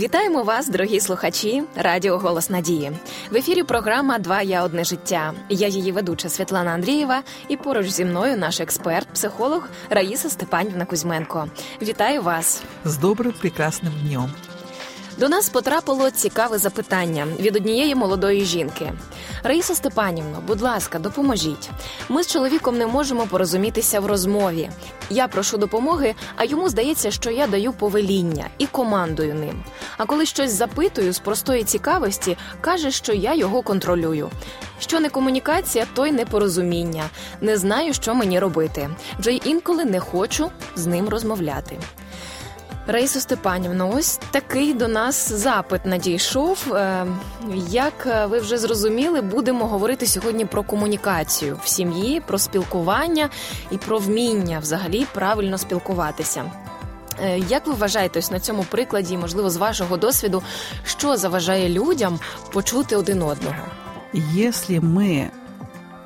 Вітаємо вас, дорогі слухачі, Радіо Голос Надії. В ефірі програма Два я одне життя. Я її ведуча Світлана Андрієва, і поруч зі мною наш експерт, психолог Раїса Степанівна Кузьменко. Вітаю вас з добрим прекрасним днем. До нас потрапило цікаве запитання від однієї молодої жінки. Раїса Степанівно, будь ласка, допоможіть. Ми з чоловіком не можемо порозумітися в розмові. Я прошу допомоги, а йому здається, що я даю повеління і командую ним. А коли щось запитую з простої цікавості, каже, що я його контролюю. Що не комунікація, то й непорозуміння. Не знаю, що мені робити. Вже й інколи не хочу з ним розмовляти. Раїсо Степанівно, ось такий до нас запит надійшов. Е, як е, ви вже зрозуміли, будемо говорити сьогодні про комунікацію в сім'ї, про спілкування і про вміння взагалі правильно спілкуватися. Е, як ви вважаєте, ось на цьому прикладі, можливо, з вашого досвіду, що заважає людям почути один одного? Якщо ми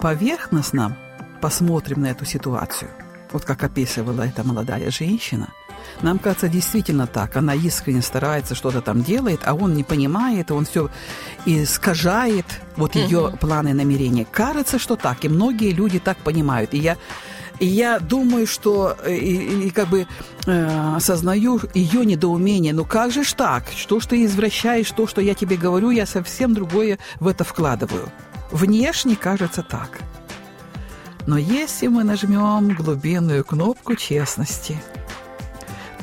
поверхностно посмотрим на эту ситуацию, вот как описывала эта молодая женщина – нам кажется, действительно так. Она искренне старается, что-то там делает, а он не понимает, он все искажает вот ее угу. планы и намерения. Кажется, что так, и многие люди так понимают. И я и я думаю, что э, и, и как бы э, осознаю ее недоумение. Ну как же ж так? Что ж ты извращаешь то, что я тебе говорю, я совсем другое в это вкладываю. Внешне кажется так. Но если мы нажмем глубинную кнопку честности –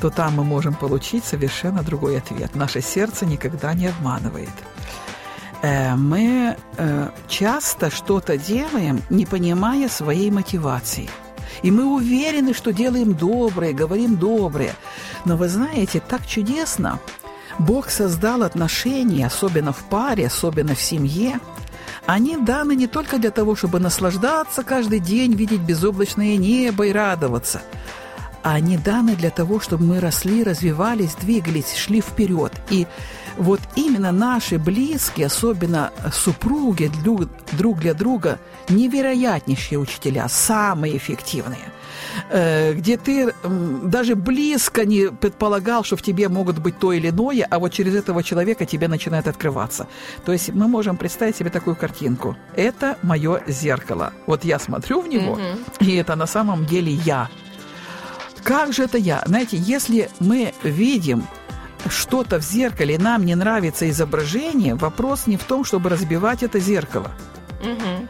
то там мы можем получить совершенно другой ответ. Наше сердце никогда не обманывает. Э, мы э, часто что-то делаем, не понимая своей мотивации. И мы уверены, что делаем доброе, говорим доброе. Но вы знаете, так чудесно. Бог создал отношения, особенно в паре, особенно в семье. Они даны не только для того, чтобы наслаждаться каждый день, видеть безоблачное небо и радоваться – а они даны для того, чтобы мы росли, развивались, двигались, шли вперед. И вот именно наши близкие, особенно супруги друг, для друга, невероятнейшие учителя, самые эффективные э, где ты даже близко не предполагал, что в тебе могут быть то или иное, а вот через этого человека тебе начинает открываться. То есть мы можем представить себе такую картинку. Это мое зеркало. Вот я смотрю в него, mm-hmm. и это на самом деле я. Как же это я? Знаете, если мы видим что-то в зеркале, и нам не нравится изображение, вопрос не в том, чтобы разбивать это зеркало. Угу.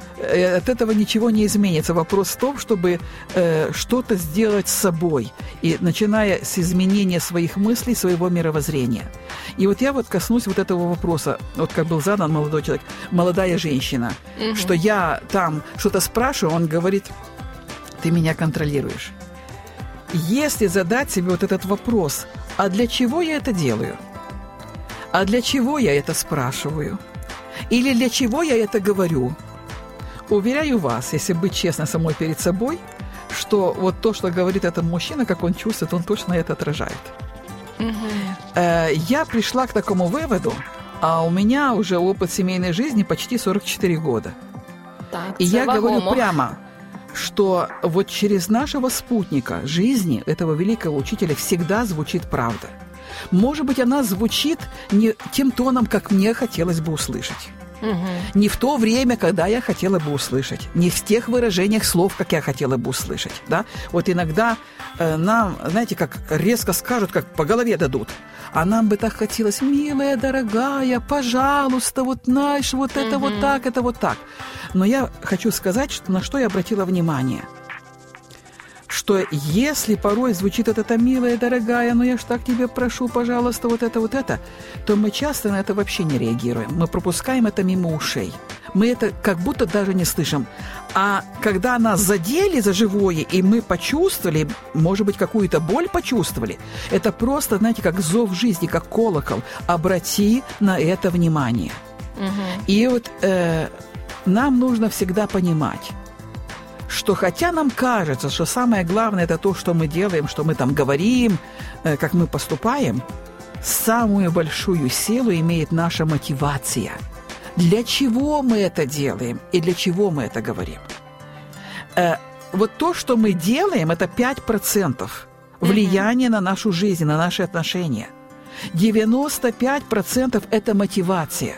От этого ничего не изменится. Вопрос в том, чтобы э, что-то сделать с собой, и начиная с изменения своих мыслей, своего мировоззрения. И вот я вот коснусь вот этого вопроса, вот как был задан молодой человек, молодая женщина, угу. что я там что-то спрашиваю, он говорит, ты меня контролируешь. Если задать себе вот этот вопрос, а для чего я это делаю? А для чего я это спрашиваю? Или для чего я это говорю? Уверяю вас, если быть честно самой перед собой, что вот то, что говорит этот мужчина, как он чувствует, он точно это отражает. Угу. Я пришла к такому выводу, а у меня уже опыт семейной жизни почти 44 года. Так, И я говорю прямо, что вот через нашего спутника жизни, этого великого учителя, всегда звучит правда. Может быть, она звучит не тем тоном, как мне хотелось бы услышать. Угу. Не в то время, когда я хотела бы услышать, не в тех выражениях слов, как я хотела бы услышать. Да? Вот иногда э, нам, знаете, как резко скажут, как по голове дадут. А нам бы так хотелось, милая, дорогая, пожалуйста, вот знаешь, вот это угу. вот так, это вот так. Но я хочу сказать, что, на что я обратила внимание – что если порой звучит это «та милая, дорогая, но я ж так тебе прошу, пожалуйста, вот это, вот это», то мы часто на это вообще не реагируем. Мы пропускаем это мимо ушей. Мы это как будто даже не слышим. А когда нас задели за живое, и мы почувствовали, может быть, какую-то боль почувствовали, это просто, знаете, как зов жизни, как колокол. Обрати на это внимание. Угу. И вот э, нам нужно всегда понимать, что хотя нам кажется, что самое главное это то, что мы делаем, что мы там говорим, э, как мы поступаем, самую большую силу имеет наша мотивация. Для чего мы это делаем и для чего мы это говорим? Э, вот то, что мы делаем, это 5% влияния mm-hmm. на нашу жизнь, на наши отношения. 95% это мотивация.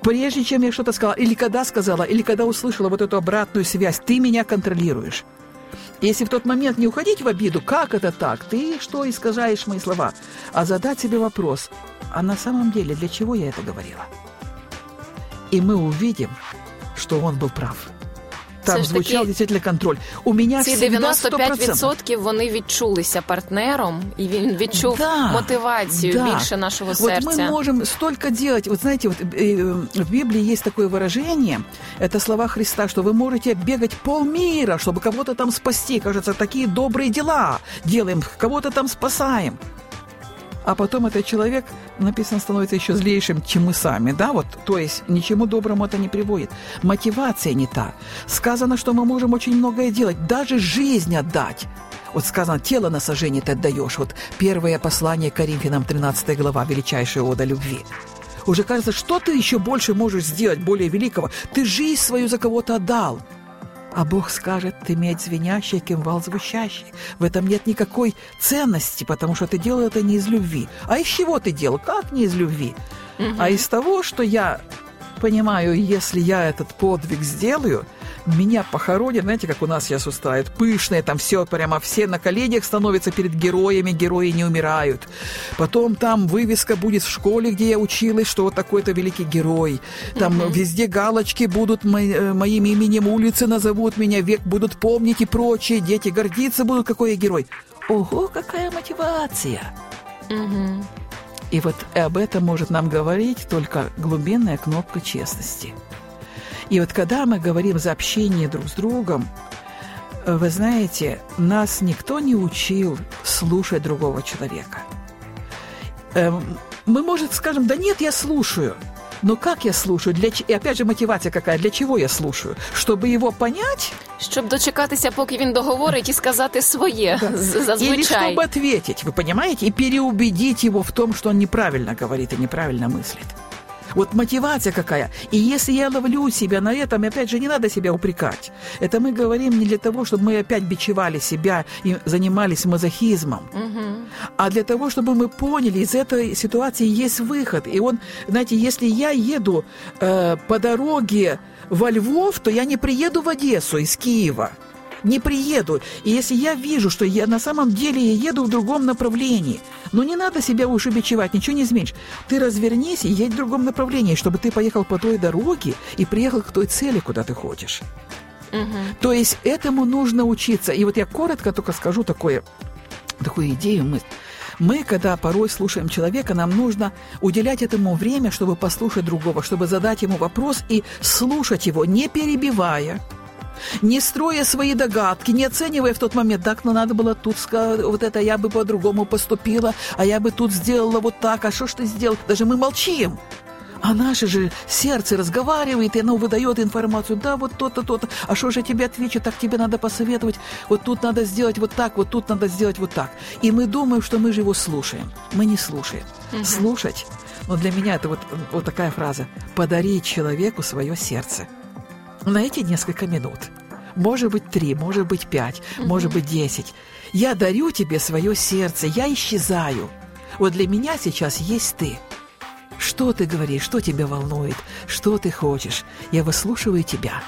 Прежде чем я что-то сказала, или когда сказала, или когда услышала вот эту обратную связь, ты меня контролируешь. Если в тот момент не уходить в обиду, как это так? Ты что искажаешь мои слова? А задать себе вопрос, а на самом деле для чего я это говорила? И мы увидим, что он был прав. Там Все ж таки, звучав дійсно контроль. У мене ці всегда 95% вони відчулися партнером, і він відчув Да, мотивацію да. більше нашого Вот серця. мы можем столько делать. Вот знаете, вот э, в Библии есть такое выражение, это слова Христа, что вы можете бегать полмира, чтобы кого-то там спасти. Кажется, такие добрые дела делаем, кого-то там спасаем. А потом этот человек, написано, становится еще злейшим, чем мы сами, да, вот, то есть ничему доброму это не приводит. Мотивация не та. Сказано, что мы можем очень многое делать, даже жизнь отдать. Вот сказано, тело на сожжение ты отдаешь. Вот первое послание Коринфянам, 13 глава, величайшая ода любви. Уже кажется, что ты еще больше можешь сделать более великого? Ты жизнь свою за кого-то отдал. А Бог скажет, ты медь звенящая, кимвал звучащий. В этом нет никакой ценности, потому что ты делал это не из любви. А из чего ты делал? Как не из любви? А из того, что я понимаю, если я этот подвиг сделаю, меня похоронят, знаете, как у нас сейчас устраивают, пышные, там все прямо все на коленях становятся перед героями, герои не умирают. Потом там вывеска будет в школе, где я училась, что вот такой-то великий герой. Там везде галочки будут мо- э, моим именем, улицы назовут меня, век будут помнить и прочее, дети гордиться будут, какой я герой. Ого, какая мотивация! Мгм. И вот об этом может нам говорить только глубинная кнопка честности. И вот когда мы говорим за общение друг с другом, э, вы знаете, нас никто не учил слушать другого человека. Эм, Мы, может, скажем, да нет, я слушаю. Но как я слушаю? Для, ч- и опять же мотивация какая? Для чего я слушаю? Чтобы его понять Щоб дочекатися, поки він договорить і сказати своє з- или зазвичай. чтобы ответить, вы понимаете? И переубедить его в том, что он неправильно говорит и неправильно мыслит. Вот мотивация какая. И если я ловлю себя на этом, опять же, не надо себя упрекать. Это мы говорим не для того, чтобы мы опять бичевали себя и занимались мазохизмом, а для того, чтобы мы поняли, из этой ситуации есть выход. И он, знаете, если я еду э, по дороге во Львов, то я не приеду в Одессу из Киева. Не приеду. И если я вижу, что я на самом деле я еду в другом направлении, ну не надо себя уже бичевать, ничего не изменишь. Ты развернись и едь в другом направлении, чтобы ты поехал по той дороге и приехал к той цели, куда ты хочешь. То есть этому нужно учиться. И вот я коротко только скажу такое, такую идею. Мы, мы, когда порой слушаем человека, нам нужно уделять этому время, чтобы послушать другого, чтобы задать ему вопрос и слушать его, не перебивая, не строя свои догадки, не оценивая в тот момент, так, ну надо было тут сказать, вот это я бы по-другому поступила, а я бы тут сделала вот так, а что ж ты сделал? Даже мы молчим. А наше же сердце разговаривает, и оно выдает информацию. Да, вот то-то, то-то. А что же я тебе отвечу? Так тебе надо посоветовать. Вот тут надо сделать вот так, вот тут надо сделать вот так. И мы думаем, что мы же его слушаем. Мы не слушаем. Слушать. Но для меня это вот, вот такая фраза. Подарить человеку свое сердце. На эти несколько минут. Может быть, три, может быть, пять, может быть, десять. Я дарю тебе свое сердце, я исчезаю. Вот для меня сейчас есть ты. Что ты говоришь, что тебя волнует, что ты хочешь. Я выслушиваю тебя.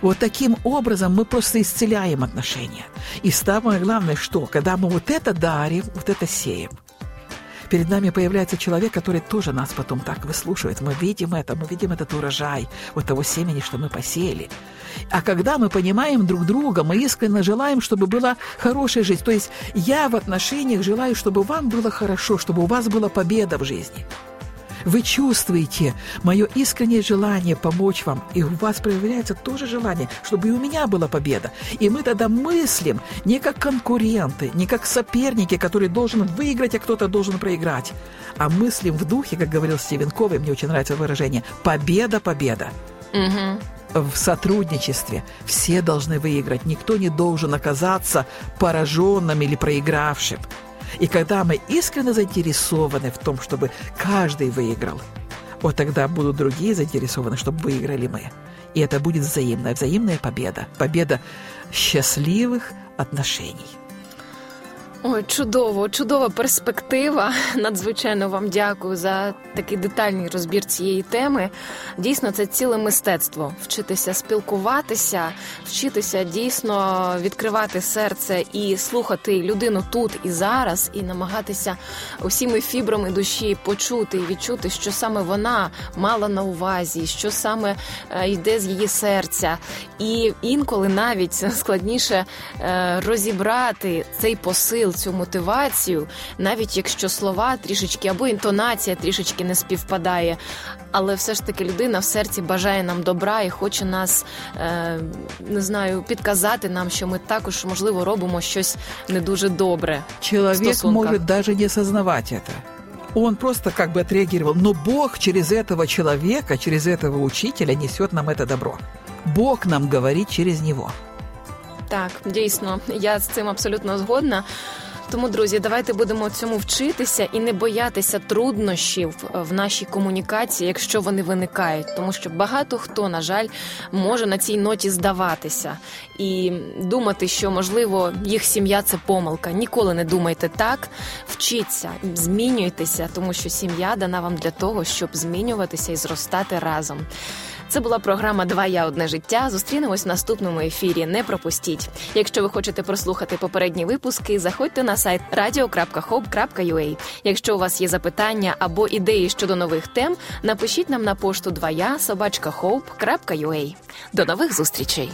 Вот таким образом мы просто исцеляем отношения. И самое главное, что когда мы вот это дарим, вот это сеем, перед нами появляется человек, который тоже нас потом так выслушивает. Мы видим это, мы видим этот урожай вот того семени, что мы посеяли. А когда мы понимаем друг друга, мы искренне желаем, чтобы была хорошая жизнь. То есть я в отношениях желаю, чтобы вам было хорошо, чтобы у вас была победа в жизни. Вы чувствуете мое искреннее желание помочь вам, и у вас проявляется тоже желание, чтобы и у меня была победа. И мы тогда мыслим не как конкуренты, не как соперники, который должен выиграть, а кто-то должен проиграть, а мыслим в духе, как говорил Стивен Ковый, мне очень нравится выражение «победа, победа». В сотрудничестве все должны выиграть, никто не должен оказаться пораженным или проигравшим. И когда мы искренне заинтересованы в том, чтобы каждый выиграл, вот тогда будут другие заинтересованы, чтобы выиграли мы. И это будет взаимная, взаимная победа. Победа счастливых отношений. Ой, чудово, чудова перспектива. Надзвичайно вам дякую за такий детальний розбір цієї теми. Дійсно, це ціле мистецтво вчитися спілкуватися, вчитися дійсно відкривати серце і слухати людину тут і зараз, і намагатися усіми фібрами душі почути і відчути, що саме вона мала на увазі, що саме е, йде з її серця, і інколи навіть складніше е, розібрати цей посил цю мотивацію, навіть якщо слова трішечки або інтонація трішечки не співпадає. Але все ж таки людина в серці бажає нам добра і хоче нас е, не знаю підказати нам, що ми також можливо робимо щось не дуже добре. Человек может даже не осознавать это. Он просто как бы отреагировал. Но Бог через этого человека, через этого учителя несет нам это добро. Бог нам говорит через него. Так, дійсно, я з цим абсолютно згодна. Тому, друзі, давайте будемо цьому вчитися і не боятися труднощів в нашій комунікації, якщо вони виникають, тому що багато хто, на жаль, може на цій ноті здаватися і думати, що можливо їх сім'я це помилка. Ніколи не думайте так, вчіться, змінюйтеся, тому що сім'я дана вам для того, щоб змінюватися і зростати разом. Це була програма Два я одне життя. Зустрінемось в наступному ефірі. Не пропустіть. Якщо ви хочете прослухати попередні випуски, заходьте на сайт radio.hope.ua. Якщо у вас є запитання або ідеї щодо нових тем, напишіть нам на пошту 2я собачка. До нових зустрічей.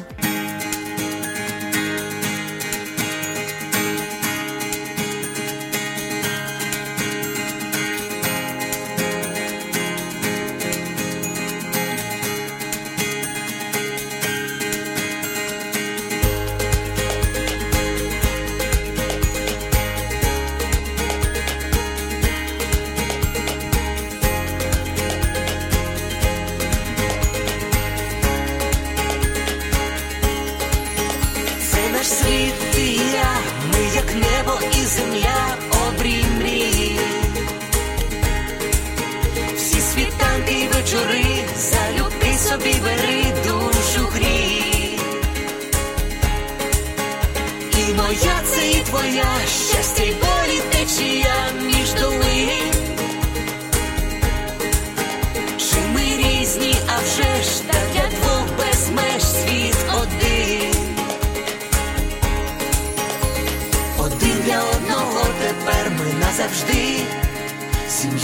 світ і я, ми як небо і земля обрій мрії, всі світанки і вечори, залюби собі бери душу грій, і моя це і твоя.